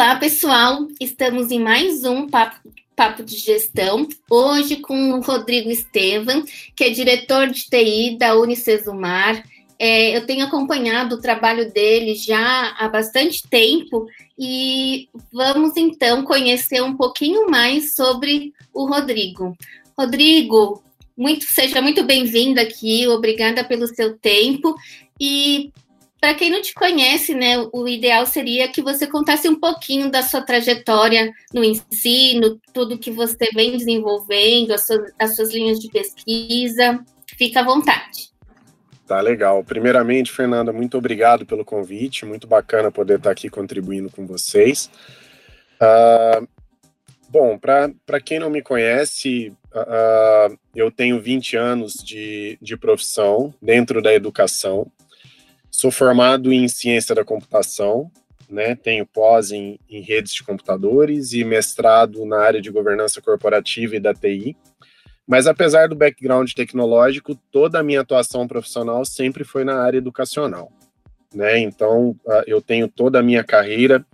Olá, pessoal! Estamos em mais um Papo, Papo de Gestão, hoje com o Rodrigo Estevam, que é diretor de TI da Unicesumar. É, eu tenho acompanhado o trabalho dele já há bastante tempo e vamos então conhecer um pouquinho mais sobre o Rodrigo. Rodrigo, muito, seja muito bem-vindo aqui, obrigada pelo seu tempo. E para quem não te conhece, né, o ideal seria que você contasse um pouquinho da sua trajetória no ensino, tudo que você vem desenvolvendo, as suas, as suas linhas de pesquisa. Fica à vontade. Tá legal. Primeiramente, Fernanda, muito obrigado pelo convite. Muito bacana poder estar aqui contribuindo com vocês. Uh, bom, para quem não me conhece, uh, eu tenho 20 anos de, de profissão dentro da educação. Sou formado em ciência da computação, né? Tenho pós em, em, redes de computadores e mestrado na área de governança corporativa e da TI. Mas apesar do background tecnológico, toda a minha atuação profissional sempre foi na área educacional, né? Então, eu tenho toda a minha carreira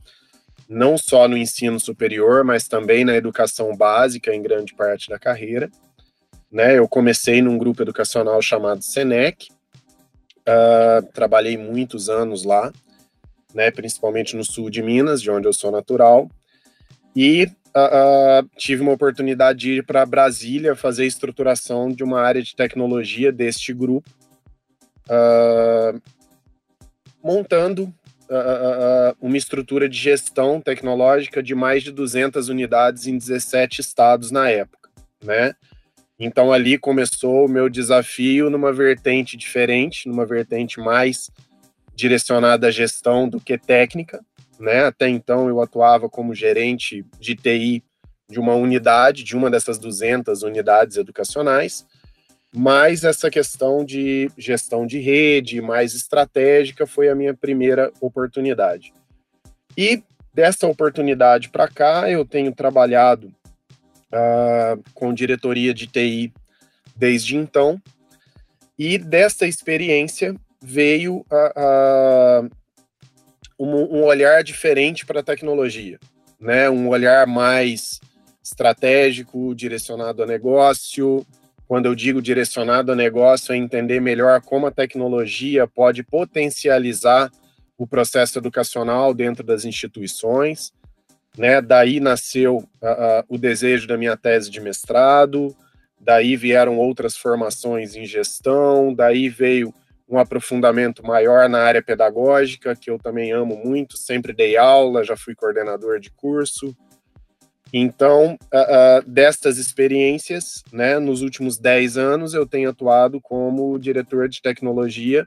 não só no ensino superior, mas também na educação básica em grande parte da carreira. Né, eu comecei num grupo educacional chamado Senec, Uh, trabalhei muitos anos lá, né, principalmente no sul de Minas, de onde eu sou natural, e uh, uh, tive uma oportunidade de ir para Brasília fazer estruturação de uma área de tecnologia deste grupo, montando uma estrutura de gestão tecnológica de mais de 200 unidades em 17 estados na época, né? Então ali começou o meu desafio numa vertente diferente, numa vertente mais direcionada à gestão do que técnica, né? Até então eu atuava como gerente de TI de uma unidade, de uma dessas 200 unidades educacionais, mas essa questão de gestão de rede mais estratégica foi a minha primeira oportunidade. E dessa oportunidade para cá, eu tenho trabalhado uh, com diretoria de TI desde então. E dessa experiência veio uh, uh, um, um, olhar diferente para a tecnologia, né? Um olhar mais estratégico, direcionado a negócio. Quando eu digo direcionado a negócio, é entender melhor como a tecnologia pode potencializar o processo educacional dentro das instituições né? Daí nasceu uh, uh, o desejo da minha tese de mestrado, daí vieram outras formações em gestão, daí veio um aprofundamento maior na área pedagógica, que eu também amo muito, sempre dei aula, já fui coordenador de curso. Então, uh, destas experiências, né, nos últimos 10 anos, eu tenho atuado como diretor de tecnologia,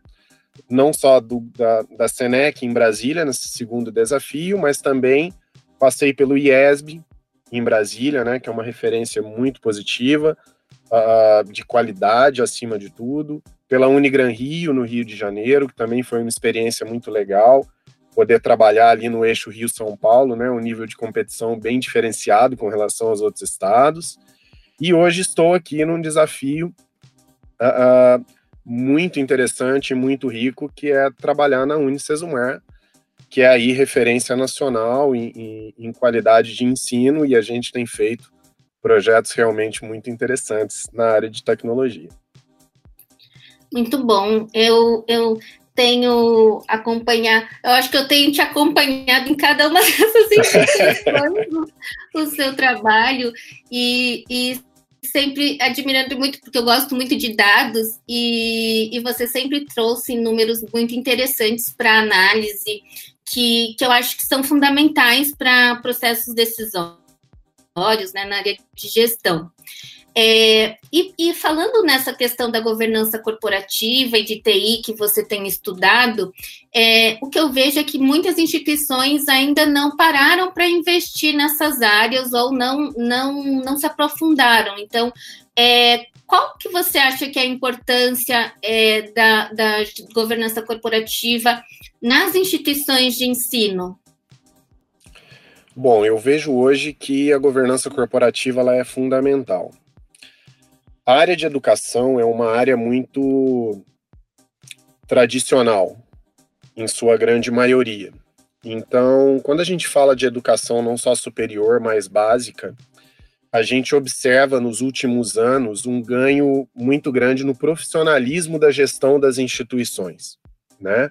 não só do, da, da Senec em Brasília, nesse segundo desafio, mas também Passei pelo IESB, em Brasília, né, que é uma referência muito positiva, uh, de qualidade acima de tudo. Pela Unigran Rio, no Rio de Janeiro, que também foi uma experiência muito legal. Poder trabalhar ali no eixo Rio-São Paulo, né, um nível de competição bem diferenciado com relação aos outros estados. E hoje estou aqui num desafio uh, uh, muito interessante, muito rico, que é trabalhar na Unicesumar, que é aí referência nacional em, em, em, qualidade de ensino, e a gente tem feito projetos realmente muito interessantes na área de tecnologia. Muito bom. Eu, eu tenho acompanhar, eu acho que eu tenho te acompanhado em cada uma dessas instituições o seu trabalho e, e sempre admirando muito, porque eu gosto muito de dados, e, e você sempre trouxe números muito interessantes para análise que, que eu acho que são fundamentais para processos decisórios né, na área de gestão. É, e, e, falando nessa questão da governança corporativa e de TI que você tem estudado, é, o que eu vejo é que muitas instituições ainda não pararam para investir nessas áreas ou não, não, não se aprofundaram. Então, é, qual que você acha que é a importância é, da, da governança corporativa nas instituições de ensino? Bom, eu vejo hoje que a governança corporativa ela é fundamental. A área de educação é uma área muito tradicional, em sua grande maioria. Então, quando a gente fala de educação não só superior, mas básica, a gente observa nos últimos anos um ganho muito grande no profissionalismo da gestão das instituições, né?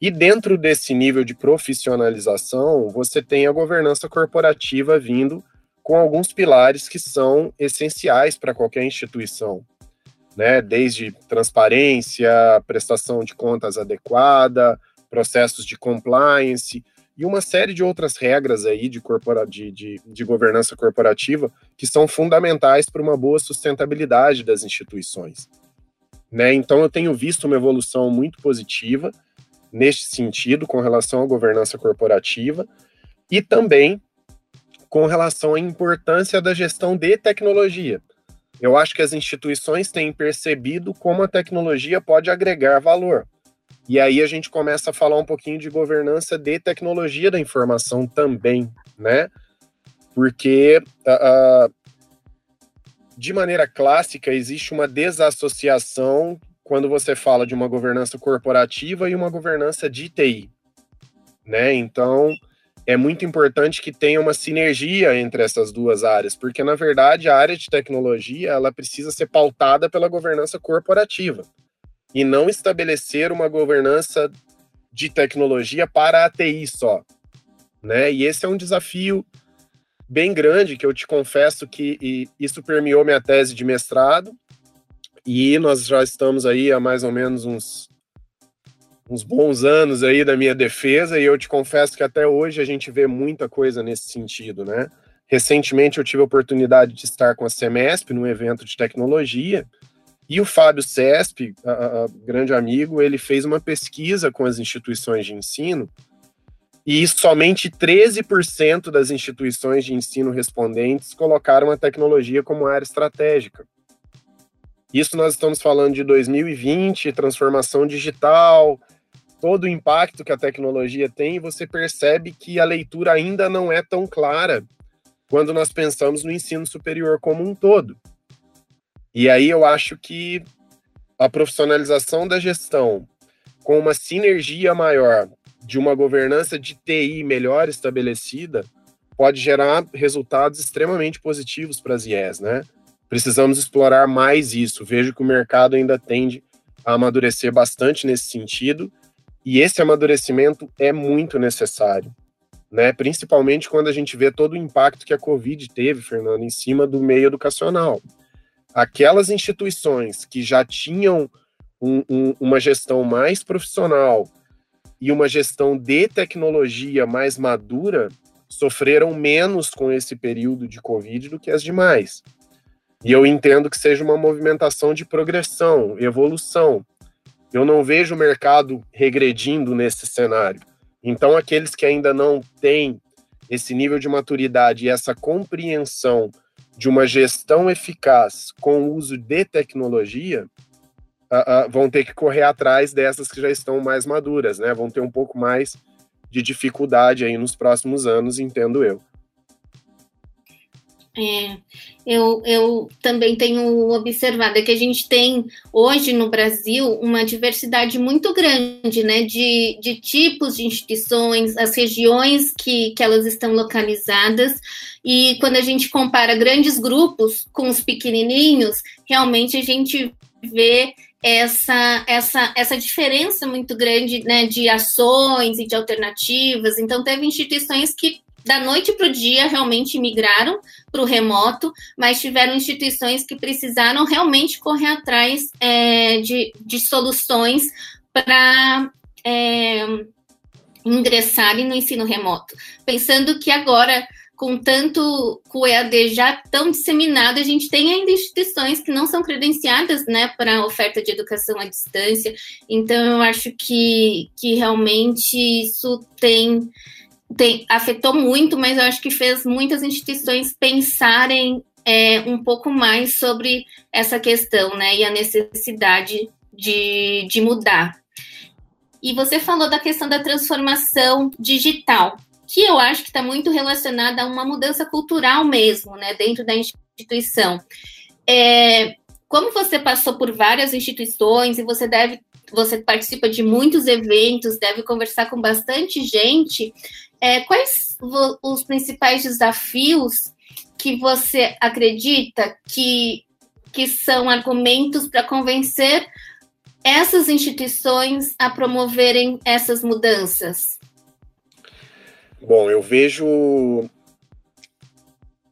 E dentro desse nível de profissionalização, você tem a governança corporativa vindo com alguns pilares que são essenciais para qualquer instituição, né? Desde transparência, prestação de contas adequada, processos de compliance, e uma série de outras regras aí de, corpora, de, de, de governança corporativa que são fundamentais para uma boa sustentabilidade das instituições. Né? Então, eu tenho visto uma evolução muito positiva neste sentido, com relação à governança corporativa, e também com relação à importância da gestão de tecnologia. Eu acho que as instituições têm percebido como a tecnologia pode agregar valor. E aí a gente começa a falar um pouquinho de governança de tecnologia da informação também, né? Porque uh, de maneira clássica existe uma desassociação quando você fala de uma governança corporativa e uma governança de TI, né? Então é muito importante que tenha uma sinergia entre essas duas áreas, porque na verdade a área de tecnologia ela precisa ser pautada pela governança corporativa e não estabelecer uma governança de tecnologia para a TI só, né? E esse é um desafio bem grande que eu te confesso que isso permeou minha tese de mestrado e nós já estamos aí há mais ou menos uns uns bons anos aí da minha defesa e eu te confesso que até hoje a gente vê muita coisa nesse sentido, né? Recentemente eu tive a oportunidade de estar com a Semesp num evento de tecnologia e o Fábio Cesp, grande amigo, ele fez uma pesquisa com as instituições de ensino e somente 13% das instituições de ensino respondentes colocaram a tecnologia como área estratégica. Isso nós estamos falando de 2020, transformação digital, todo o impacto que a tecnologia tem, você percebe que a leitura ainda não é tão clara quando nós pensamos no ensino superior como um todo. E aí eu acho que a profissionalização da gestão, com uma sinergia maior de uma governança de TI melhor estabelecida, pode gerar resultados extremamente positivos para as IES, né? Precisamos explorar mais isso. Vejo que o mercado ainda tende a amadurecer bastante nesse sentido, e esse amadurecimento é muito necessário, né? Principalmente quando a gente vê todo o impacto que a Covid teve, Fernando, em cima do meio educacional aquelas instituições que já tinham um, um, uma gestão mais profissional e uma gestão de tecnologia mais madura sofreram menos com esse período de Covid do que as demais. E eu entendo que seja uma movimentação de progressão, evolução. Eu não vejo o mercado regredindo nesse cenário. Então, aqueles que ainda não têm esse nível de maturidade e essa compreensão de uma gestão eficaz com o uso de tecnologia, uh, uh, vão ter que correr atrás dessas que já estão mais maduras, né? Vão ter um pouco mais de dificuldade aí nos próximos anos, entendo eu. É, eu, eu também tenho observado é que a gente tem hoje no Brasil uma diversidade muito grande né, de, de tipos de instituições, as regiões que, que elas estão localizadas, e quando a gente compara grandes grupos com os pequenininhos, realmente a gente vê essa, essa, essa diferença muito grande né, de ações e de alternativas. Então, teve instituições que da noite para o dia realmente migraram para o remoto, mas tiveram instituições que precisaram realmente correr atrás é, de, de soluções para é, ingressarem no ensino remoto. Pensando que agora, com tanto com o EAD já tão disseminado, a gente tem ainda instituições que não são credenciadas né, para oferta de educação à distância. Então, eu acho que, que realmente isso tem tem, afetou muito, mas eu acho que fez muitas instituições pensarem é, um pouco mais sobre essa questão, né, e a necessidade de, de mudar. E você falou da questão da transformação digital, que eu acho que está muito relacionada a uma mudança cultural mesmo, né, dentro da instituição. É, como você passou por várias instituições e você deve você participa de muitos eventos, deve conversar com bastante gente. É, quais os principais desafios que você acredita que, que são argumentos para convencer essas instituições a promoverem essas mudanças? Bom, eu vejo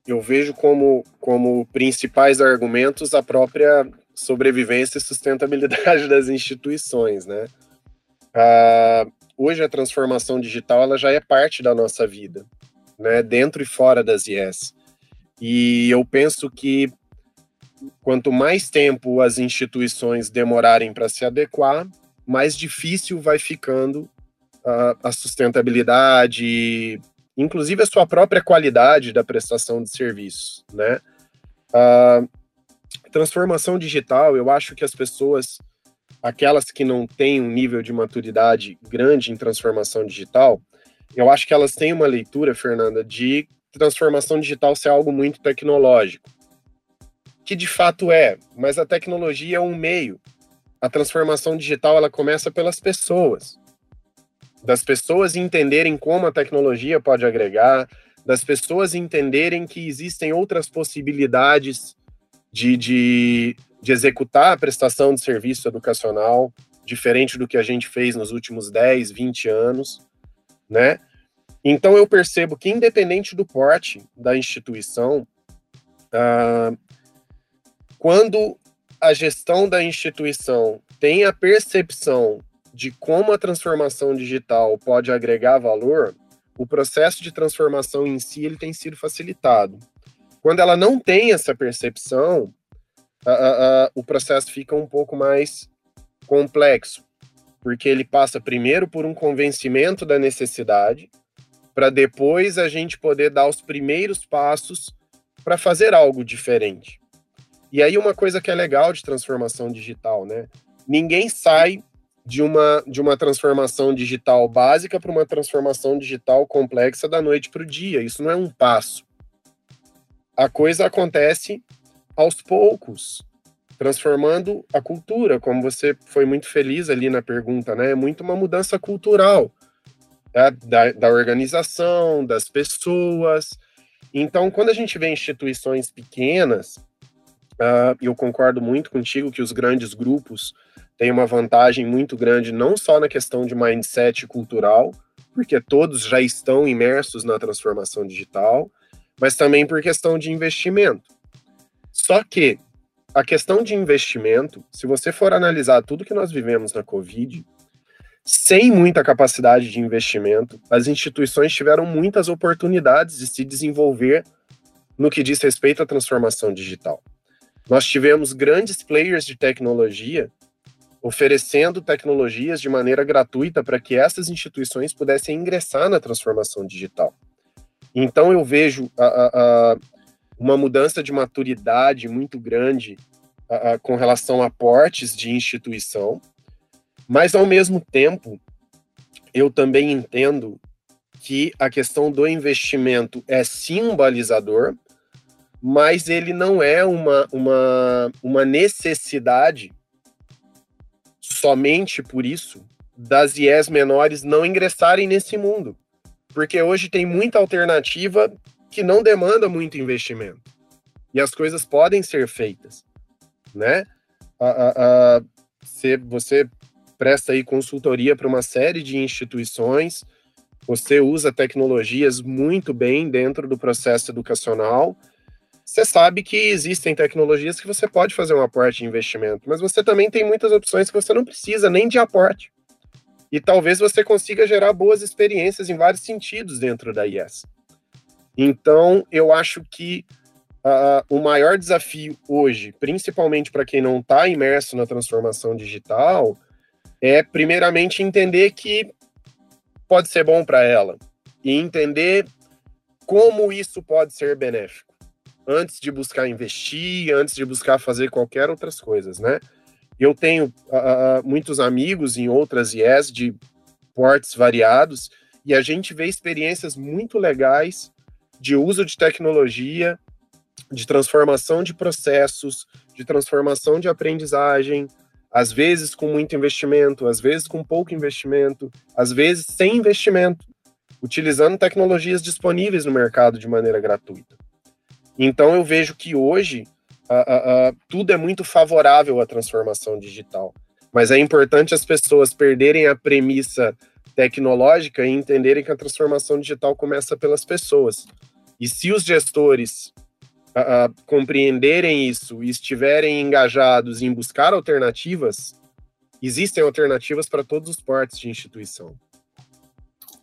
eu vejo como, como principais argumentos a própria sobrevivência e sustentabilidade das instituições, né? Ah, hoje a transformação digital ela já é parte da nossa vida, né? Dentro e fora das IES. E eu penso que quanto mais tempo as instituições demorarem para se adequar, mais difícil vai ficando uh, a sustentabilidade, inclusive a sua própria qualidade da prestação de serviços, né? Uh, transformação digital, eu acho que as pessoas, aquelas que não têm um nível de maturidade grande em transformação digital, eu acho que elas têm uma leitura, Fernanda, de transformação digital ser algo muito tecnológico. Que de fato é, mas a tecnologia é um meio. A transformação digital ela começa pelas pessoas. Das pessoas entenderem como a tecnologia pode agregar, das pessoas entenderem que existem outras possibilidades de, de, de executar a prestação de serviço educacional, diferente do que a gente fez nos últimos 10, 20 anos, né? Então eu percebo que, independente do porte da instituição, uh, quando a gestão da instituição tem a percepção de como a transformação digital pode agregar valor, o processo de transformação em si ele tem sido facilitado. Quando ela não tem essa percepção, o processo fica um pouco mais complexo, porque ele passa primeiro por um convencimento da necessidade, para depois a gente poder dar os primeiros passos para fazer algo diferente. E aí uma coisa que é legal de transformação digital, né? Ninguém sai de uma, de uma transformação digital básica para uma transformação digital complexa da noite para o dia. Isso não é um passo. A coisa acontece aos poucos, transformando a cultura, como você foi muito feliz ali na pergunta, né? É muito uma mudança cultural da, da, da organização, das pessoas. Então, quando a gente vê instituições pequenas, uh, eu concordo muito contigo que os grandes grupos têm uma vantagem muito grande, não só na questão de mindset cultural, porque todos já estão imersos na transformação digital, mas também por questão de investimento. Só que a questão de investimento, se você for analisar tudo que nós vivemos na Covid, sem muita capacidade de investimento, as instituições tiveram muitas oportunidades de se desenvolver no que diz respeito à transformação digital. Nós tivemos grandes players de tecnologia oferecendo tecnologias de maneira gratuita para que essas instituições pudessem ingressar na transformação digital. Então eu vejo a, a, a uma mudança de maturidade muito grande com relação a portes de instituição, mas, ao mesmo tempo, eu também entendo que a questão do investimento é simbolizador, mas ele não é uma, uma, uma necessidade somente por isso das IES menores não ingressarem nesse mundo. Porque hoje tem muita alternativa que não demanda muito investimento. E as coisas podem ser feitas, né? A, a, a, você, você presta aí consultoria para uma série de instituições, você usa tecnologias muito bem dentro do processo educacional. Você sabe que existem tecnologias que você pode fazer um aporte de investimento, mas você também tem muitas opções que você não precisa nem de aporte. E talvez você consiga gerar boas experiências em vários sentidos dentro da IES. Então, eu acho que uh, o maior desafio hoje, principalmente para quem não está imerso na transformação digital, é primeiramente entender que pode ser bom para ela e entender como isso pode ser benéfico antes de buscar investir, antes de buscar fazer qualquer outras coisas, né? Eu tenho uh, muitos amigos em outras IES de portes variados e a gente vê experiências muito legais de uso de tecnologia, de transformação de processos, de transformação de aprendizagem, às vezes com muito investimento, às vezes com pouco investimento, às vezes sem investimento, utilizando tecnologias disponíveis no mercado de maneira gratuita. Então eu vejo que hoje uh, uh, tudo é muito favorável à transformação digital, mas é importante as pessoas perderem a premissa tecnológica e entenderem que a transformação digital começa pelas pessoas. E se os gestores compreenderem isso e estiverem engajados em buscar alternativas, existem alternativas para todos os portes de instituição.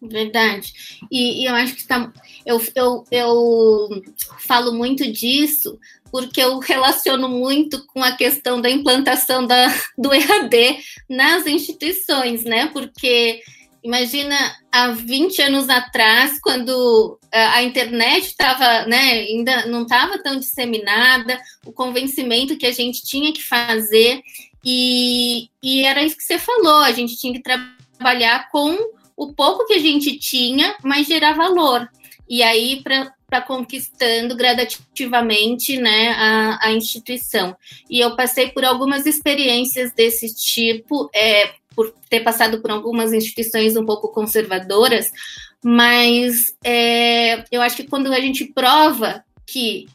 Verdade. E, e eu acho que está. Eu, eu, eu falo muito disso porque eu relaciono muito com a questão da implantação da, do EAD nas instituições, né? Porque Imagina há 20 anos atrás, quando a internet estava, né, ainda não estava tão disseminada, o convencimento que a gente tinha que fazer, e, e era isso que você falou, a gente tinha que trabalhar com o pouco que a gente tinha, mas gerar valor. E aí, para conquistando gradativamente né, a, a, instituição. E eu passei por algumas experiências desse tipo, é, por ter passado por algumas instituições um pouco conservadoras, mas é, eu acho que quando a gente prova que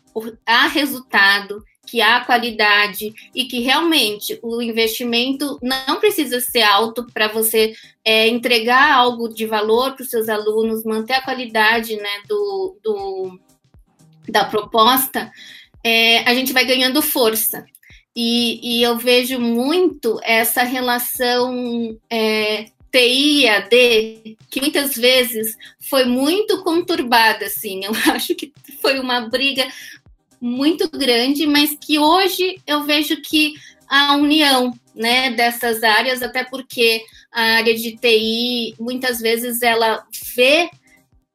há resultado, que há qualidade e que realmente o investimento não precisa ser alto para você é, entregar algo de valor para os seus alunos, manter a qualidade né, do, do da proposta, é, a gente vai ganhando força. E, e eu vejo muito essa relação é, TI-AD, que muitas vezes foi muito conturbada, assim. Eu acho que foi uma briga muito grande, mas que hoje eu vejo que a união né, dessas áreas, até porque a área de TI, muitas vezes, ela vê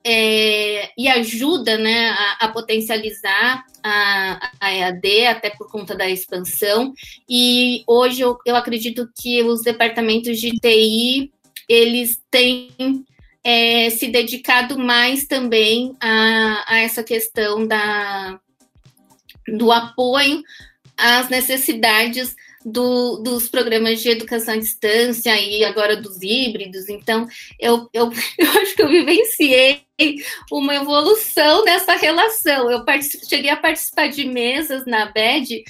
é, e ajuda né, a, a potencializar a, a, EAD, até por conta da expansão. E hoje eu, eu acredito que os departamentos de TI eles têm é, se dedicado mais também a, a essa questão da, do apoio às necessidades do, dos programas de educação à distância e agora dos híbridos. Então, eu, eu, eu acho que eu vivenciei uma evolução dessa relação. Eu cheguei a participar de mesas na BED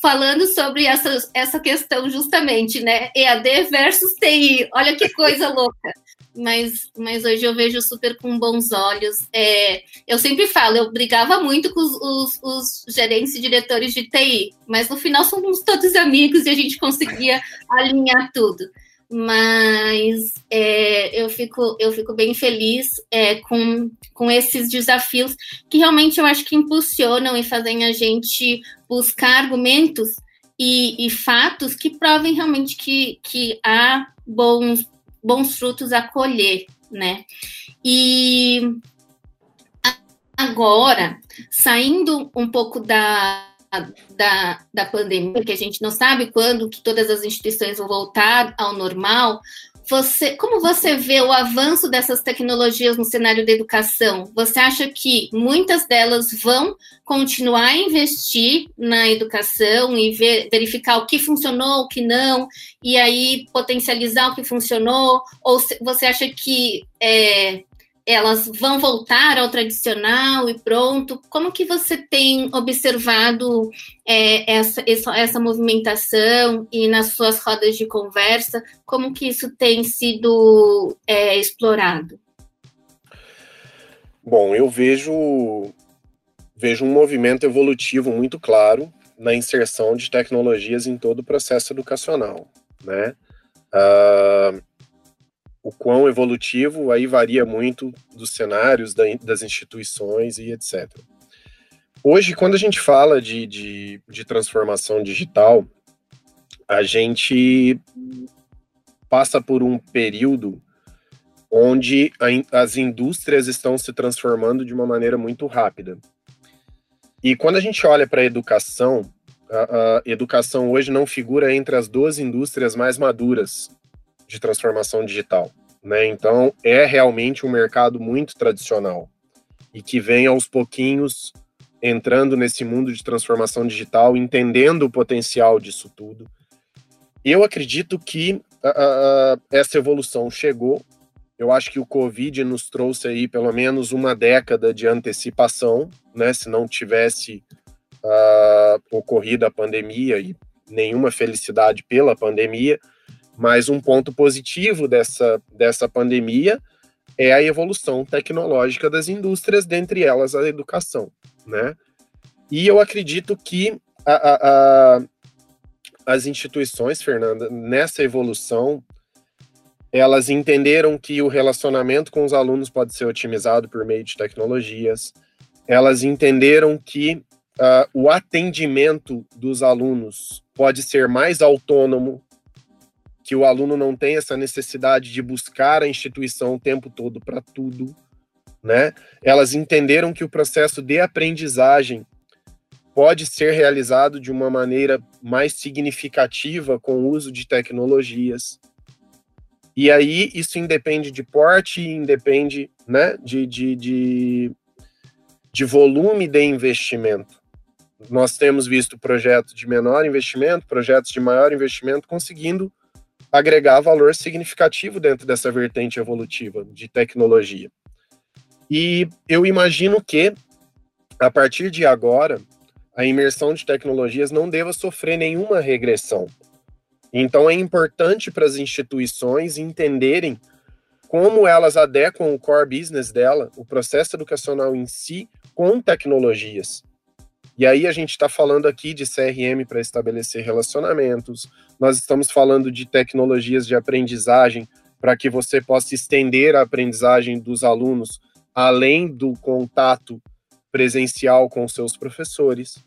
falando sobre essa, essa questão justamente, né? EAD versus TI. Olha que coisa louca mas, mas hoje eu vejo super com bons olhos. É, eu sempre falo, eu brigava muito com os, os, os, gerentes e diretores de TI, mas no final somos todos amigos e a gente conseguia alinhar tudo. Mas é, eu, fico, eu fico bem feliz é, com, com esses desafios que realmente eu acho que impulsionam e fazem a gente buscar argumentos e, e fatos que provem realmente que, que há bons bons frutos a colher, né? E agora, saindo um pouco da, da, da pandemia, que a gente não sabe quando que todas as instituições vão voltar ao normal, você, como você vê o avanço dessas tecnologias no cenário da educação? Você acha que muitas delas vão continuar a investir na educação e ver, verificar o que funcionou, o que não, e aí potencializar o que funcionou? Ou você acha que é, elas vão voltar ao tradicional e pronto? Como que você tem observado é, essa, essa, essa, movimentação e nas suas rodas de conversa, como que isso tem sido é, explorado? Bom, eu vejo, vejo um movimento evolutivo muito claro na inserção de tecnologias em todo o processo educacional, né? Uh, o quão evolutivo aí varia muito dos cenários, da, das instituições e etc. Hoje, quando a gente fala de, de, de transformação digital, a gente passa por um período onde a, as indústrias estão se transformando de uma maneira muito rápida. E quando a gente olha para a educação, a educação hoje não figura entre as duas indústrias mais maduras de transformação digital. Né? Então, é realmente um mercado muito tradicional e que vem aos pouquinhos entrando nesse mundo de transformação digital, entendendo o potencial disso tudo eu acredito que uh, essa evolução chegou. Eu acho que o Covid nos trouxe aí pelo menos uma década de antecipação, né? Se não tivesse uh, ocorrido a pandemia e nenhuma felicidade pela pandemia, mas um ponto positivo dessa, dessa pandemia é a evolução tecnológica das indústrias, dentre elas a educação, né? E eu acredito que a, a, a, as instituições, Fernanda, nessa evolução, elas entenderam que o relacionamento com os alunos pode ser otimizado por meio de tecnologias, elas entenderam que uh, o atendimento dos alunos pode ser mais autônomo, que o aluno não tem essa necessidade de buscar a instituição o tempo todo para tudo, né? Elas entenderam que o processo de aprendizagem pode ser realizado de uma maneira mais significativa com o uso de tecnologias. E aí isso independe de porte, independe né, de, de, de, de volume de investimento. Nós temos visto projetos de menor investimento, projetos de maior investimento, conseguindo agregar valor significativo dentro dessa vertente evolutiva de tecnologia. E eu imagino que, a partir de agora, a imersão de tecnologias não deva sofrer nenhuma regressão. Então é importante para as instituições entenderem como elas adequam o core business dela, o processo educacional em si, com tecnologias. E aí a gente está falando aqui de CRM para estabelecer relacionamentos, nós estamos falando de tecnologias de aprendizagem para que você possa estender a aprendizagem dos alunos além do contato presencial com seus professores.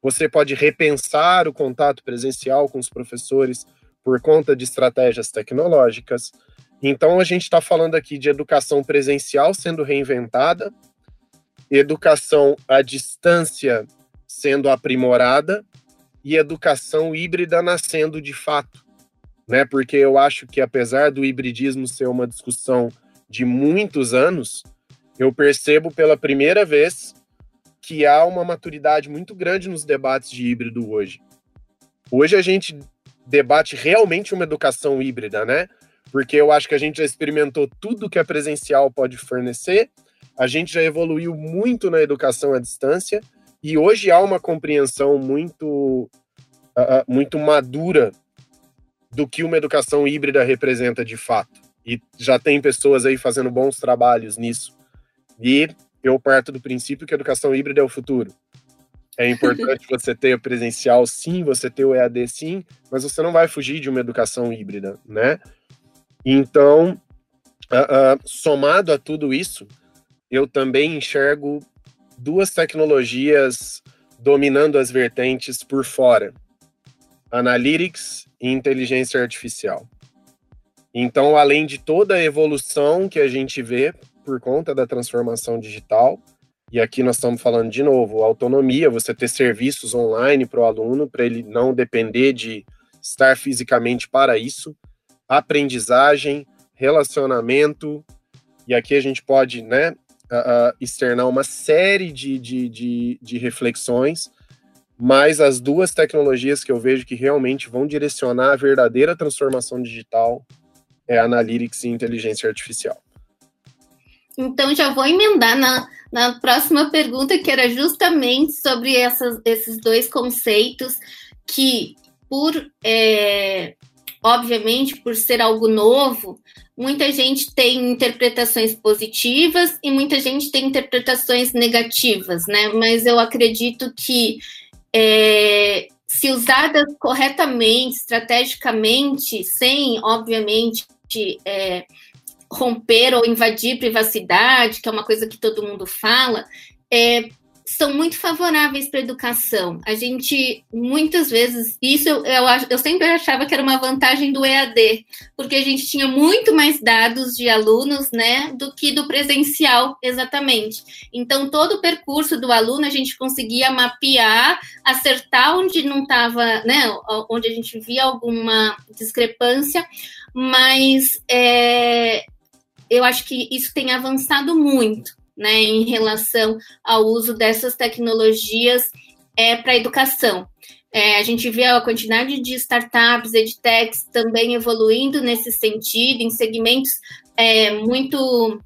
Você pode repensar o contato presencial com os professores por conta de estratégias tecnológicas. Então, a gente está falando aqui de educação presencial sendo reinventada, educação à distância sendo aprimorada e educação híbrida nascendo de fato. Né? Porque eu acho que, apesar do hibridismo ser uma discussão de muitos anos, eu percebo pela primeira vez que há uma maturidade muito grande nos debates de híbrido hoje. Hoje a gente debate realmente uma educação híbrida, né? Porque eu acho que a gente já experimentou tudo que a presencial pode fornecer, a gente já evoluiu muito na educação à distância e hoje há uma compreensão muito, uh, muito madura do que uma educação híbrida representa de fato. E já tem pessoas aí fazendo bons trabalhos nisso. E eu parto do princípio que a educação híbrida é o futuro. É importante você ter o presencial, sim, você ter o EAD, sim, mas você não vai fugir de uma educação híbrida, né? Então, uh, uh, somado a tudo isso, eu também enxergo duas tecnologias dominando as vertentes por fora: Analytics e inteligência artificial. Então, além de toda a evolução que a gente vê por conta da transformação digital. E aqui nós estamos falando de novo, autonomia, você ter serviços online para o aluno, para ele não depender de estar fisicamente para isso, aprendizagem, relacionamento, e aqui a gente pode, né, uh, externar uma série de, de, de, de reflexões, mas as duas tecnologias que eu vejo que realmente vão direcionar a verdadeira transformação digital é Analytics e inteligência artificial. Então, já vou emendar na, na próxima pergunta, que era justamente sobre essas, esses dois conceitos que, por é, obviamente, por ser algo novo, muita gente tem interpretações positivas e muita gente tem interpretações negativas, né? Mas eu acredito que é, se usadas corretamente, estrategicamente, sem, obviamente, é, romper ou invadir privacidade, que é uma coisa que todo mundo fala, é, são muito favoráveis para a educação. A gente, muitas vezes, isso eu, eu, eu, sempre achava que era uma vantagem do EAD, porque a gente tinha muito mais dados de alunos, né, do que do presencial, exatamente. Então, todo o percurso do aluno a gente conseguia mapear, acertar onde não estava, né, onde a gente via alguma discrepância, mas é, eu acho que isso tem avançado muito, né, em relação ao uso dessas tecnologias é, para a educação. É, a gente vê a quantidade de startups, edtechs também evoluindo nesse sentido, em segmentos é, muito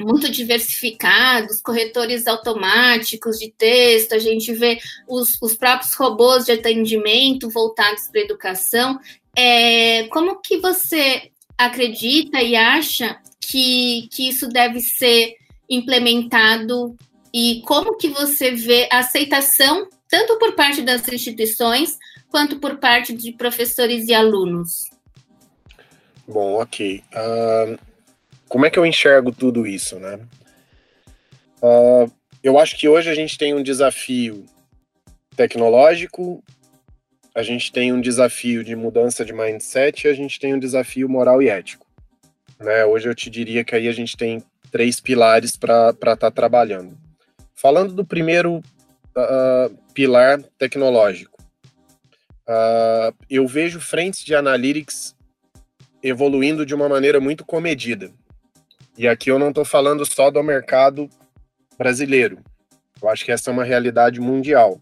muito diversificados, corretores automáticos de texto, a gente vê os, os próprios robôs de atendimento voltados para a educação. É, como que você acredita e acha que, que isso deve ser implementado e como que você vê a aceitação tanto por parte das instituições quanto por parte de professores e alunos? Bom, ok. Uh, como é que eu enxergo tudo isso, né? Uh, eu acho que hoje a gente tem um desafio tecnológico, a gente tem um desafio de mudança de mindset e a gente tem um desafio moral e ético. Né? Hoje eu te diria que aí a gente tem três pilares para estar tá trabalhando. Falando do primeiro uh, pilar tecnológico, uh, eu vejo frentes de analytics evoluindo de uma maneira muito comedida. E aqui eu não estou falando só do mercado brasileiro. Eu acho que essa é uma realidade mundial,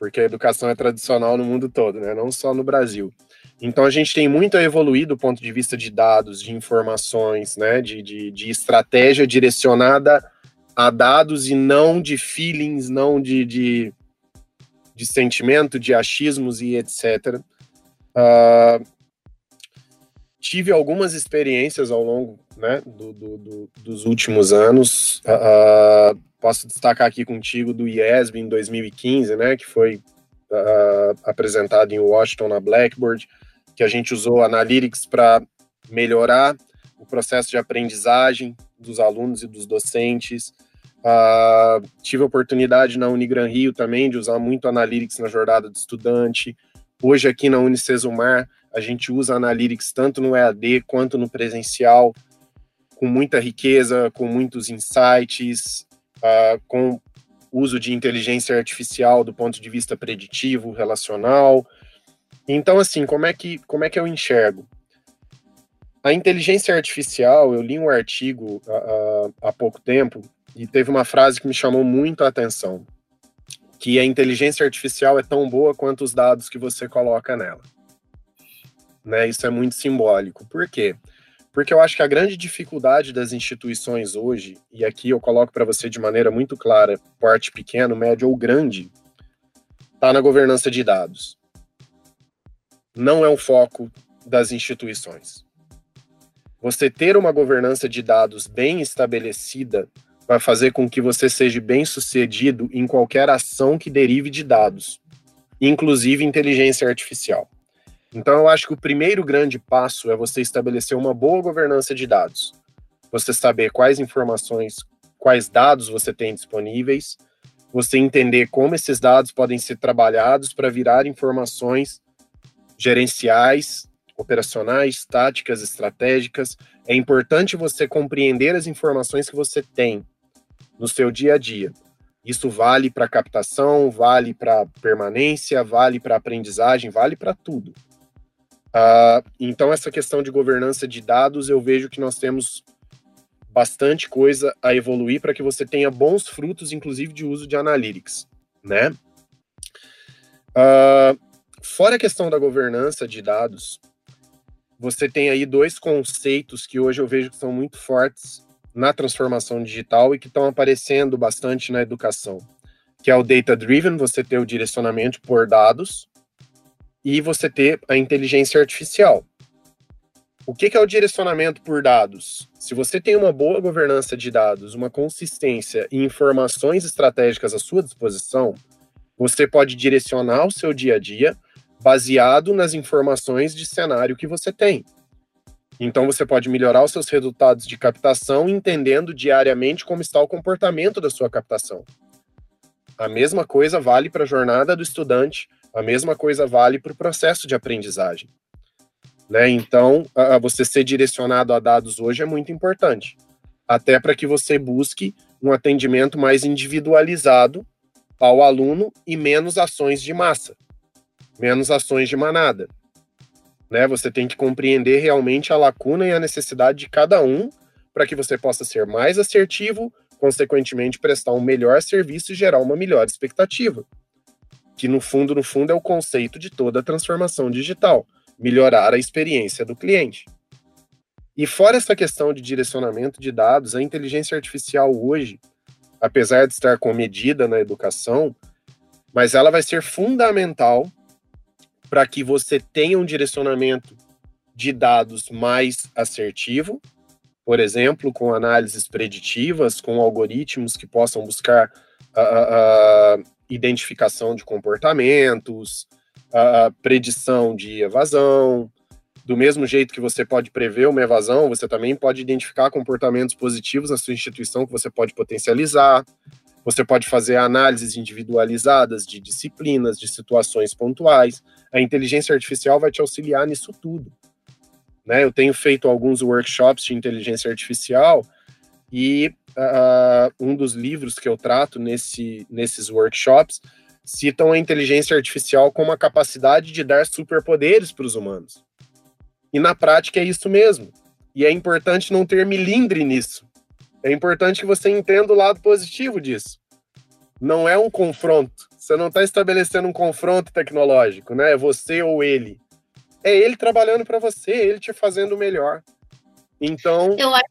porque a educação é tradicional no mundo todo, né? não só no Brasil. Então a gente tem muito a evoluir do ponto de vista de dados, de informações, né? de, de, de estratégia direcionada a dados e não de feelings, não de, de, de sentimento, de achismos e etc. Uh, ah, tive algumas experiências ao longo né, do, do, do, dos últimos anos. Uh, posso destacar aqui contigo do IESB em 2015, né, que foi uh, apresentado em Washington na Blackboard, que a gente usou Analytics para melhorar o processo de aprendizagem dos alunos e dos docentes. Uh, tive a oportunidade na Unigran Rio também de usar muito Analytics na jornada do estudante. Hoje aqui na Unicesumar a gente usa Analytics tanto no EAD quanto no presencial com muita riqueza, com muitos insights, uh, com uso de inteligência artificial do ponto de vista preditivo, relacional. Então, assim, como é que, como é que eu enxergo? A inteligência artificial, eu li um artigo uh, há pouco tempo e teve uma frase que me chamou muito a atenção, que a inteligência artificial é tão boa quanto os dados que você coloca nela. Né, isso é muito simbólico. Por quê? Porque eu acho que a grande dificuldade das instituições hoje, e aqui eu coloco para você de maneira muito clara, porte pequeno, médio ou grande, está na governança de dados. Não é o foco das instituições. Você ter uma governança de dados bem estabelecida vai fazer com que você seja bem sucedido em qualquer ação que derive de dados, inclusive inteligência artificial. Então, eu acho que o primeiro grande passo é você estabelecer uma boa governança de dados. Você saber quais informações, quais dados você tem disponíveis, você entender como esses dados podem ser trabalhados para virar informações gerenciais, operacionais, táticas, estratégicas. É importante você compreender as informações que você tem no seu dia a dia. Isso vale para captação, vale para permanência, vale para aprendizagem, vale para tudo. Uh, então, essa questão de governança de dados, eu vejo que nós temos bastante coisa a evoluir para que você tenha bons frutos, inclusive de uso de analytics, né? Uh, fora a questão da governança de dados, você tem aí dois conceitos que hoje eu vejo que são muito fortes na transformação digital e que estão aparecendo bastante na educação, que é o data driven, você ter o direcionamento por dados, e você ter a inteligência artificial. O que, que é o direcionamento por dados? Se você tem uma boa governança de dados, uma consistência e informações estratégicas à sua disposição, você pode direcionar o seu dia a dia baseado nas informações de cenário que você tem. Então você pode melhorar os seus resultados de captação entendendo diariamente como está o comportamento da sua captação. A mesma coisa vale para a jornada do estudante, a mesma coisa vale para o processo de aprendizagem. Né? Então, a, você ser direcionado a dados hoje é muito importante, até para que você busque um atendimento mais individualizado ao aluno e menos ações de massa, menos ações de manada. Né? Você tem que compreender realmente a lacuna e a necessidade de cada um para que você possa ser mais assertivo, consequentemente prestar um melhor serviço e gerar uma melhor expectativa. Que no fundo, no fundo, é o conceito de toda a transformação digital, melhorar a experiência do cliente. E fora essa questão de direcionamento de dados, a inteligência artificial hoje, apesar de estar comedida na educação, mas ela vai ser fundamental para que você tenha um direcionamento de dados mais assertivo, por exemplo, com análises preditivas, com algoritmos que possam buscar a, a identificação de comportamentos, a predição de evasão. Do mesmo jeito que você pode prever uma evasão, você também pode identificar comportamentos positivos na sua instituição que você pode potencializar. Você pode fazer análises individualizadas de disciplinas, de situações pontuais. A inteligência artificial vai te auxiliar nisso tudo. Né? Eu tenho feito alguns workshops de inteligência artificial e uh, um dos livros que eu trato nesse, nesses workshops citam a inteligência artificial como a capacidade de dar superpoderes para os humanos. E na prática é isso mesmo. E é importante não ter milindre nisso. É importante que você entenda o lado positivo disso. Não é um confronto. Você não está estabelecendo um confronto tecnológico, né? É você ou ele. É ele trabalhando para você, ele te fazendo melhor. Então. Eu acho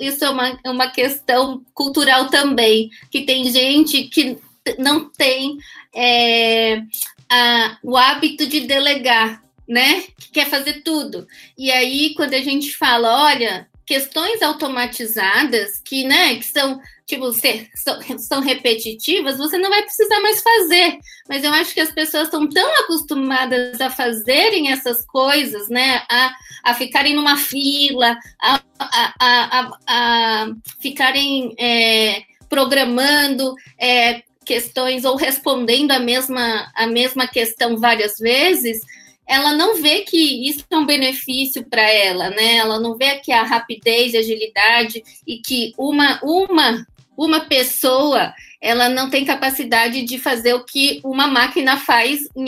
isso é uma, uma questão cultural também, que tem gente que não tem é, a, o hábito de delegar, né? Que quer fazer tudo. E aí, quando a gente fala, olha, questões automatizadas que, né, que são tipo ser, são, são repetitivas, você não vai precisar mais fazer. Mas eu acho que as pessoas estão tão acostumadas a fazerem essas coisas, né, a, a ficarem numa fila, a, a, a, a ficarem é, programando é, questões ou respondendo a mesma, a mesma questão várias vezes, ela não vê que isso é um benefício para ela, né? Ela não vê que a rapidez e agilidade e que uma uma uma pessoa ela não tem capacidade de fazer o que uma máquina faz em,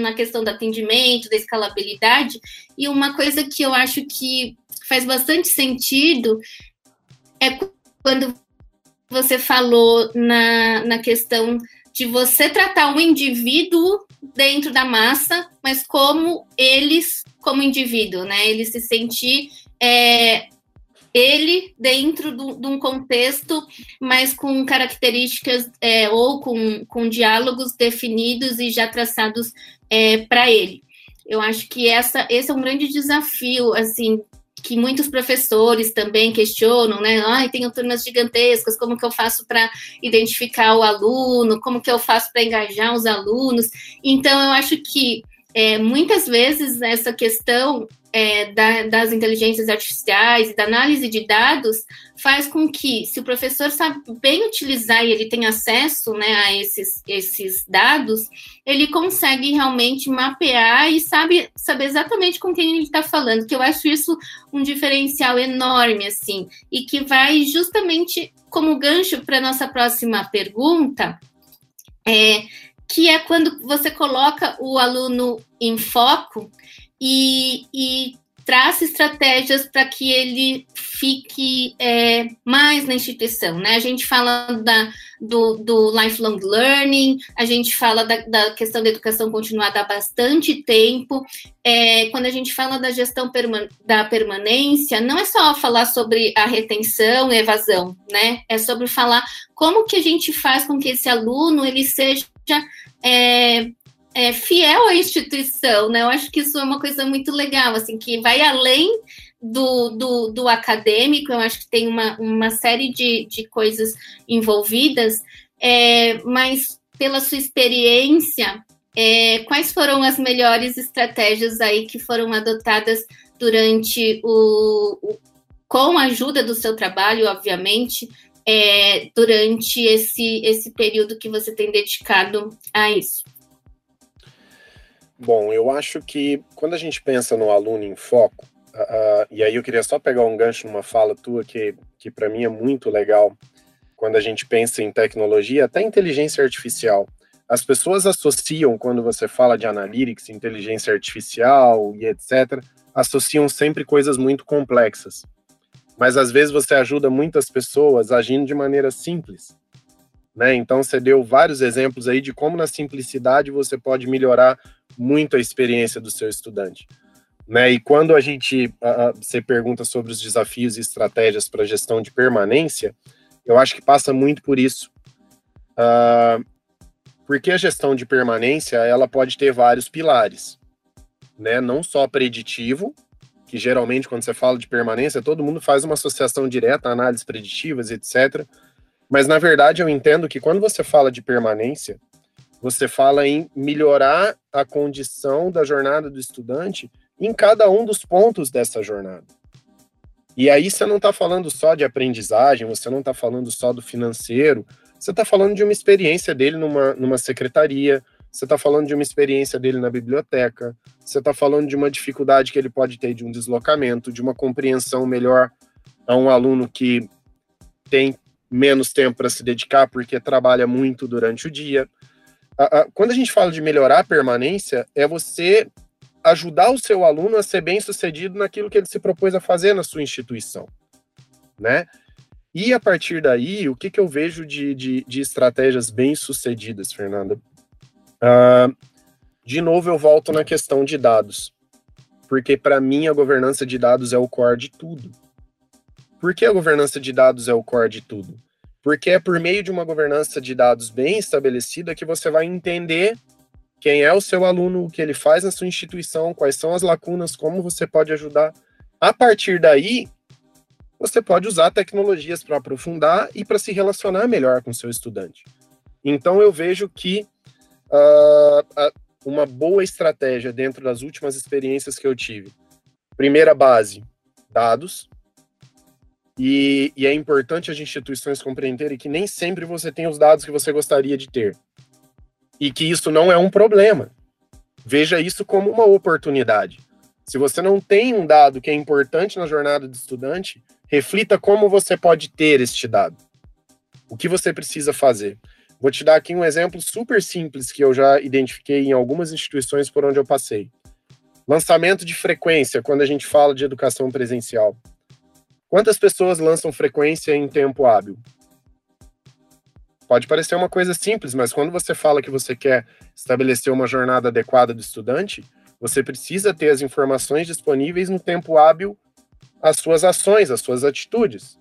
na questão do atendimento, da escalabilidade. E uma coisa que eu acho que faz bastante sentido é quando você falou na, na questão de você tratar um indivíduo dentro da massa, mas como eles, como indivíduo, né? Ele se sentir é, ele dentro de um contexto, mas com características é, ou com, com diálogos definidos e já traçados é, para ele. Eu acho que essa, esse é um grande desafio, assim, que muitos professores também questionam, né? Ai, tenho turmas gigantescas, como que eu faço para identificar o aluno? Como que eu faço para engajar os alunos? Então, eu acho que é, muitas vezes essa questão é, da, das inteligências artificiais e da análise de dados faz com que, se o professor sabe bem utilizar e ele tem acesso né, a esses, esses dados, ele consegue realmente mapear e sabe saber exatamente com quem ele está falando, que eu acho isso um diferencial enorme, assim, e que vai justamente como gancho para a nossa próxima pergunta, é, que é quando você coloca o aluno em foco e, e traça estratégias para que ele fique é, mais na instituição, né? A gente fala da, do, do lifelong learning, a gente fala da, da, questão da educação continuada há bastante tempo. É, quando a gente fala da gestão perman da permanência, não é só falar sobre a retenção e evasão, né? É sobre falar como que a gente faz com que esse aluno ele seja é, é, fiel à instituição, né? Eu acho que isso é uma coisa muito legal, assim, que vai além do, do, do acadêmico, eu acho que tem uma, uma série de, de coisas envolvidas, é, mas pela sua experiência, é, quais foram as melhores estratégias aí que foram adotadas durante o, o com a ajuda do seu trabalho, obviamente, é, durante esse, esse período que você tem dedicado a isso? Bom, eu acho que quando a gente pensa no aluno em foco, uh, e aí eu queria só pegar um gancho numa fala tua que, que para mim é muito legal, quando a gente pensa em tecnologia, até inteligência artificial. As pessoas associam, quando você fala de analytics, inteligência artificial e etc., associam sempre coisas muito complexas. Mas às vezes você ajuda muitas pessoas agindo de maneira simples. Né? Então, você deu vários exemplos aí de como na simplicidade você pode melhorar muito a experiência do seu estudante. Né? E quando a gente uh, você pergunta sobre os desafios e estratégias para gestão de permanência, eu acho que passa muito por isso. Uh, porque a gestão de permanência ela pode ter vários pilares, né? Não só preditivo, que geralmente quando você fala de permanência, todo mundo faz uma associação direta, análises preditivas, etc. Mas na verdade eu entendo que quando você fala de permanência, você fala em melhorar a condição da jornada do estudante em cada um dos pontos dessa jornada. E aí você não está falando só de aprendizagem, você não está falando só do financeiro, você está falando de uma experiência dele numa, numa secretaria, você está falando de uma experiência dele na biblioteca, você está falando de uma dificuldade que ele pode ter de um deslocamento, de uma compreensão melhor a um aluno que tem menos tempo para se dedicar porque trabalha muito durante o dia. Quando a gente fala de melhorar a permanência, é você ajudar o seu aluno a ser bem sucedido naquilo que ele se propôs a fazer na sua instituição, né? E a partir daí, o que, que eu vejo de, de, de estratégias bem sucedidas, Fernanda? Uh, de novo, eu volto na questão de dados, porque para mim a governança de dados é o core de tudo. Por que a governança de dados é o core de tudo? Porque é por meio de uma governança de dados bem estabelecida que você vai entender quem é o seu aluno, o que ele faz na sua instituição, quais são as lacunas, como você pode ajudar. A partir daí, você pode usar tecnologias para aprofundar e para se relacionar melhor com o seu estudante. Então, eu vejo que uh, uma boa estratégia dentro das últimas experiências que eu tive. Primeira base, dados. E, e, é importante as instituições compreenderem que nem sempre você tem os dados que você gostaria de ter. E que isso não é um problema. Veja isso como uma oportunidade. Se você não tem um dado que é importante na jornada do estudante, reflita como você pode ter este dado. O que você precisa fazer? Vou te dar aqui um exemplo super simples que eu já identifiquei em algumas instituições por onde eu passei. Lançamento de frequência, quando a gente fala de educação presencial. Quantas pessoas lançam frequência em tempo hábil? Pode parecer uma coisa simples, mas quando você fala que você quer estabelecer uma jornada adequada do estudante, você precisa ter as informações disponíveis no tempo hábil as suas ações, as suas atitudes.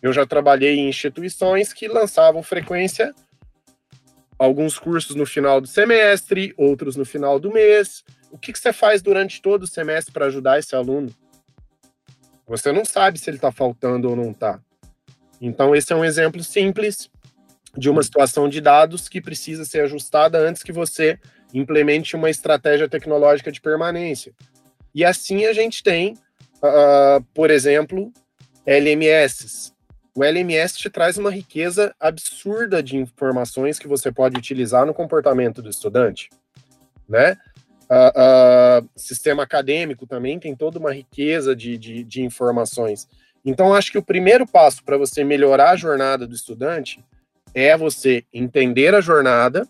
Eu já trabalhei em instituições que lançavam frequência alguns cursos no final do semestre, outros no final do mês. O que, que você faz durante todo o semestre para ajudar esse aluno? Você não sabe se ele está faltando ou não está. Então, esse é um exemplo simples de uma situação de dados que precisa ser ajustada antes que você implemente uma estratégia tecnológica de permanência. E assim a gente tem, uh, por exemplo, LMS, o LMS te traz uma riqueza absurda de informações que você pode utilizar no comportamento do estudante, né? Uh, uh, sistema acadêmico também tem toda uma riqueza de, de, de informações. Então, acho que o primeiro passo para você melhorar a jornada do estudante é você entender a jornada,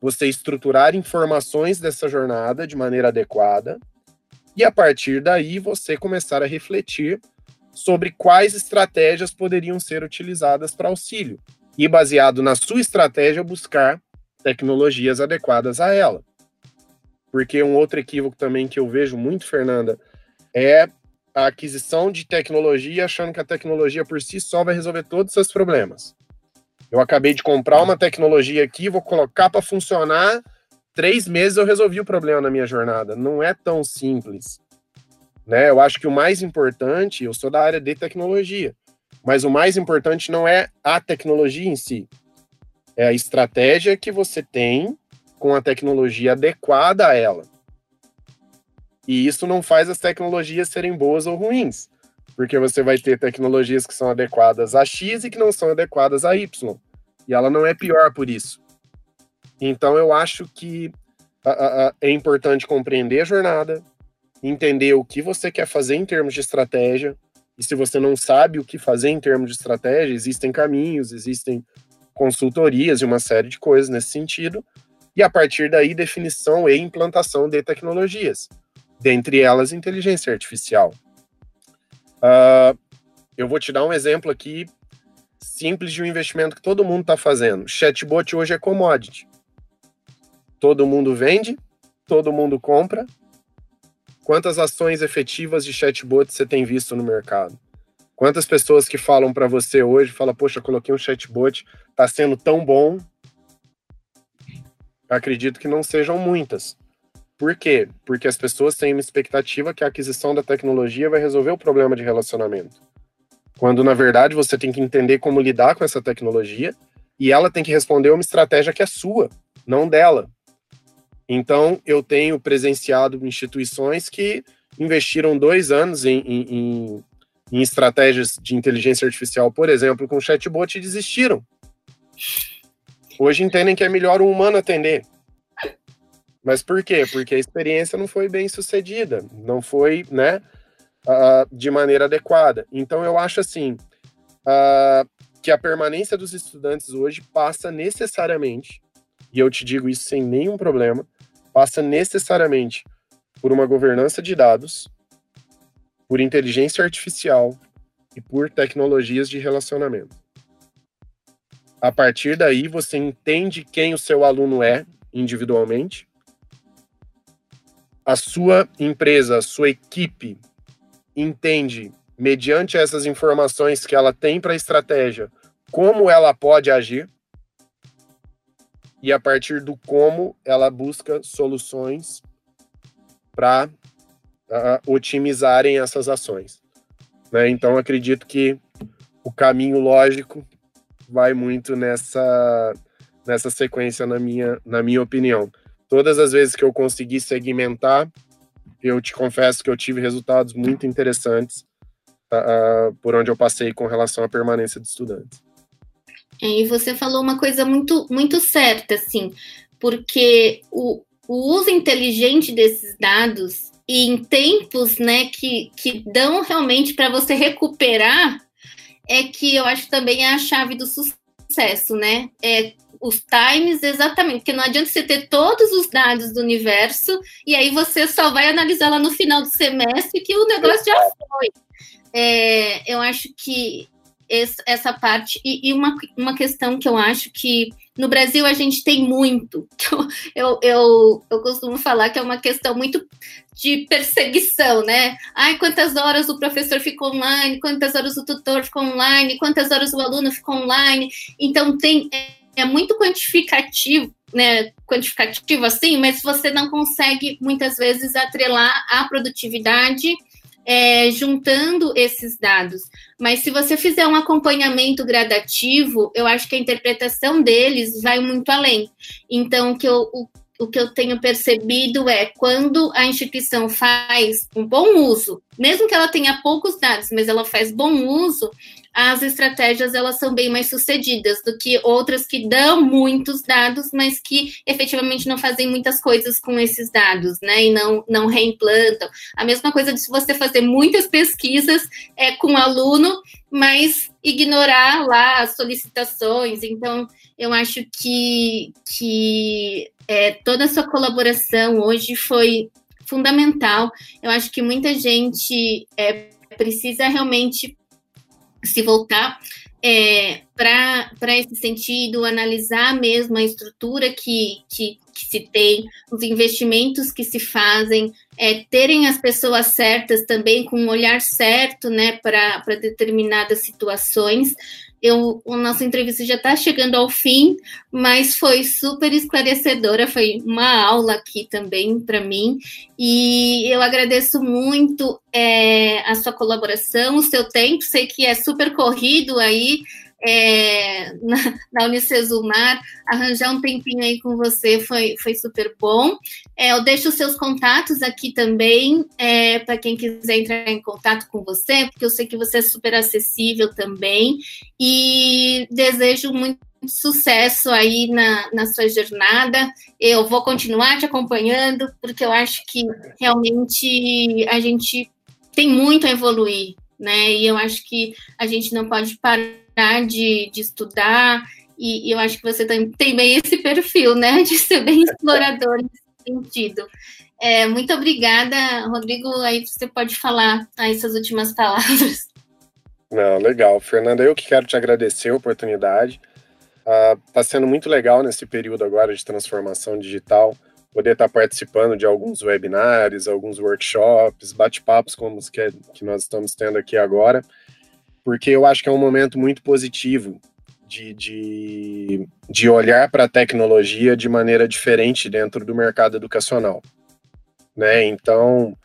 você estruturar informações dessa jornada de maneira adequada, e a partir daí você começar a refletir sobre quais estratégias poderiam ser utilizadas para auxílio e, baseado na sua estratégia, buscar tecnologias adequadas a ela. Porque um outro equívoco também que eu vejo muito, Fernanda, é a aquisição de tecnologia achando que a tecnologia por si só vai resolver todos os seus problemas. Eu acabei de comprar uma tecnologia aqui, vou colocar para funcionar, três meses eu resolvi o problema na minha jornada. Não é tão simples. Né? Eu acho que o mais importante, eu sou da área de tecnologia, mas o mais importante não é a tecnologia em si, é a estratégia que você tem com a tecnologia adequada a ela. E isso não faz as tecnologias serem boas ou ruins, porque você vai ter tecnologias que são adequadas a X e que não são adequadas a Y. E ela não é pior por isso. Então eu acho que é importante compreender a jornada, entender o que você quer fazer em termos de estratégia. E se você não sabe o que fazer em termos de estratégia, existem caminhos, existem consultorias e uma série de coisas nesse sentido. E a partir daí, definição e implantação de tecnologias, dentre elas inteligência artificial. Uh, eu vou te dar um exemplo aqui simples de um investimento que todo mundo está fazendo. Chatbot hoje é commodity. Todo mundo vende, todo mundo compra. Quantas ações efetivas de chatbot você tem visto no mercado? Quantas pessoas que falam para você hoje, fala, poxa, coloquei um chatbot, está sendo tão bom. Acredito que não sejam muitas. Por quê? Porque as pessoas têm uma expectativa que a aquisição da tecnologia vai resolver o problema de relacionamento. Quando, na verdade, você tem que entender como lidar com essa tecnologia e ela tem que responder uma estratégia que é sua, não dela. Então, eu tenho presenciado instituições que investiram dois anos em, em, em estratégias de inteligência artificial, por exemplo, com chatbot e desistiram. Hoje entendem que é melhor um humano atender. Mas por quê? Porque a experiência não foi bem sucedida, não foi, né, uh, de maneira adequada. Então eu acho assim uh, que a permanência dos estudantes hoje passa necessariamente, e eu te digo isso sem nenhum problema, passa necessariamente por uma governança de dados, por inteligência artificial e por tecnologias de relacionamento. A partir daí, você entende quem o seu aluno é individualmente, a sua empresa, a sua equipe entende, mediante essas informações que ela tem para a estratégia, como ela pode agir, e a partir do como ela busca soluções para uh, otimizarem essas ações. Né? Então, acredito que o caminho lógico vai muito nessa, nessa sequência, na minha, na minha opinião. Todas as vezes que eu consegui segmentar, eu te confesso que eu tive resultados muito interessantes uh, por onde eu passei com relação à permanência de estudantes. É, e você falou uma coisa muito, muito certa, assim, porque o, o uso inteligente desses dados e em tempos, né, que, que dão realmente para você recuperar, é que eu acho também é a chave do sucesso, né? É os times exatamente, porque não adianta você ter todos os dados do universo e aí você só vai analisar lá no final do semestre que o negócio já foi. É, eu acho que essa parte. E, e, uma, uma questão que eu acho que no Brasil a gente tem muito, eu, eu, eu, costumo falar que é uma questão muito de perseguição, né? Ai, quantas horas o professor ficou online, quantas horas o tutor ficou online, quantas horas o aluno ficou online. Então tem é, é muito quantificativo né, quantificativo assim, mas você não consegue muitas vezes atrelar a produtividade é, juntando esses dados. Mas se você fizer um acompanhamento gradativo, eu acho que a interpretação deles vai muito além. Então, o que eu, o, o que eu tenho percebido é quando a instituição faz um bom uso, mesmo que ela tenha poucos dados, mas ela faz bom uso, as estratégias elas são bem mais sucedidas do que outras que dão muitos dados, mas que efetivamente não fazem muitas coisas com esses dados, né? E não, não reimplantam. A mesma coisa de se você fazer muitas pesquisas é, com aluno, mas ignorar lá as solicitações. Então, eu acho que, que é, toda a sua colaboração hoje foi fundamental. Eu acho que muita gente é, precisa realmente se voltar é, para esse sentido, analisar mesmo a estrutura que, que, que, se tem, os investimentos que se fazem, é, terem as pessoas certas também, com um olhar certo né, para determinadas situações, eu, a nossa entrevista já está chegando ao fim, mas foi super esclarecedora, foi uma aula aqui também para mim, e eu agradeço muito é, a sua colaboração, o seu tempo, sei que é super corrido aí, é, na, na Unicesumar, arranjar um tempinho aí com você foi, foi super bom. É, eu deixo os seus contatos aqui também, é, para quem quiser entrar em contato com você, porque eu sei que você é super acessível também, e desejo muito sucesso aí na, na sua jornada. Eu vou continuar te acompanhando, porque eu acho que realmente a gente tem muito a evoluir, né? E eu acho que a gente não pode parar de, de estudar, e, e, eu acho que você tem, tem bem esse perfil, né, de ser bem explorador nesse sentido. É, muito obrigada, Rodrigo. Aí você pode falar aí suas últimas palavras. Não, legal. Fernanda, eu que quero te agradecer a oportunidade. Está uh, sendo muito legal nesse período agora de transformação digital, poder estar tá participando de alguns webinários, alguns workshops, bate-papos como os que, que nós estamos tendo aqui agora, porque eu acho que é um momento muito positivo de, de, de olhar para a tecnologia de maneira diferente dentro do mercado educacional. Né? Então,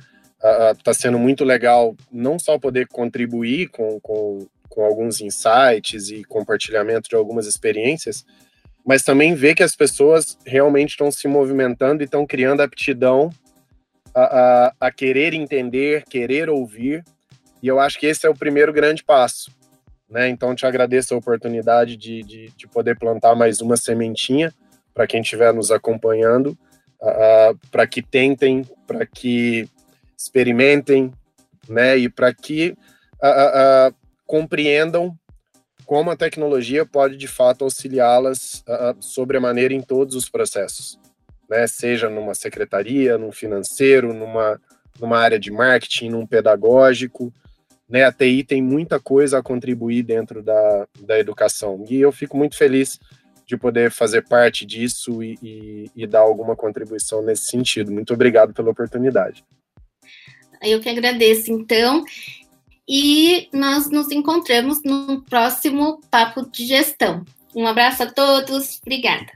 está sendo muito legal não só poder contribuir com, com, com alguns insights e compartilhamento de algumas experiências, mas também ver que as pessoas realmente estão se movimentando e estão criando aptidão a, a, a, querer entender, querer ouvir, e eu acho que esse é o primeiro grande passo. Né? Então, te agradeço a oportunidade de, de, de poder plantar mais uma sementinha para quem estiver nos acompanhando, uh, para que tentem, para que experimentem, né? E para que uh, uh, compreendam como a tecnologia pode de fato auxiliá-las sobre a maneira em todos os processos, né? Seja numa secretaria, num financeiro, numa, numa área de marketing, num pedagógico, né? A TI tem muita coisa a contribuir dentro da, da educação e eu fico muito feliz de poder fazer parte disso e, e, e dar alguma contribuição nesse sentido. Muito obrigado pela oportunidade. Eu que agradeço, então e nós nos encontramos no próximo Papo de Gestão. Um abraço a todos, obrigada.